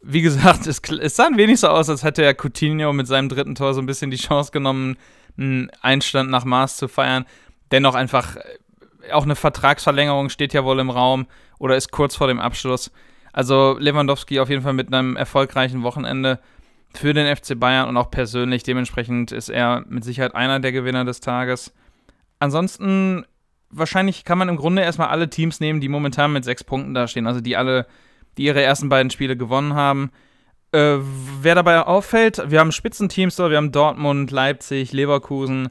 Wie gesagt, es, es sah ein wenig so aus, als hätte er Coutinho mit seinem dritten Tor so ein bisschen die Chance genommen, einen Einstand nach Maß zu feiern. Dennoch einfach, äh, auch eine Vertragsverlängerung steht ja wohl im Raum oder ist kurz vor dem Abschluss. Also Lewandowski auf jeden Fall mit einem erfolgreichen Wochenende für den FC Bayern und auch persönlich. Dementsprechend ist er mit Sicherheit einer der Gewinner des Tages. Ansonsten wahrscheinlich kann man im Grunde erstmal alle Teams nehmen, die momentan mit sechs Punkten dastehen, also die alle, die ihre ersten beiden Spiele gewonnen haben. Äh, wer dabei auffällt, wir haben Spitzenteams wir haben Dortmund, Leipzig, Leverkusen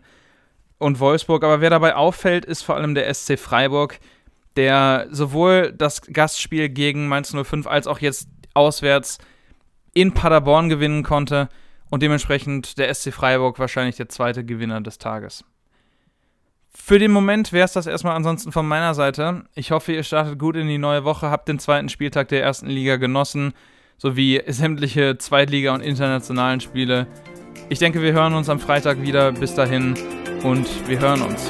und Wolfsburg, aber wer dabei auffällt, ist vor allem der SC Freiburg, der sowohl das Gastspiel gegen Mainz 05 als auch jetzt auswärts in Paderborn gewinnen konnte und dementsprechend der SC Freiburg wahrscheinlich der zweite Gewinner des Tages. Für den Moment wäre es das erstmal ansonsten von meiner Seite. Ich hoffe, ihr startet gut in die neue Woche, habt den zweiten Spieltag der ersten Liga genossen, sowie sämtliche Zweitliga- und internationalen Spiele. Ich denke, wir hören uns am Freitag wieder. Bis dahin und wir hören uns.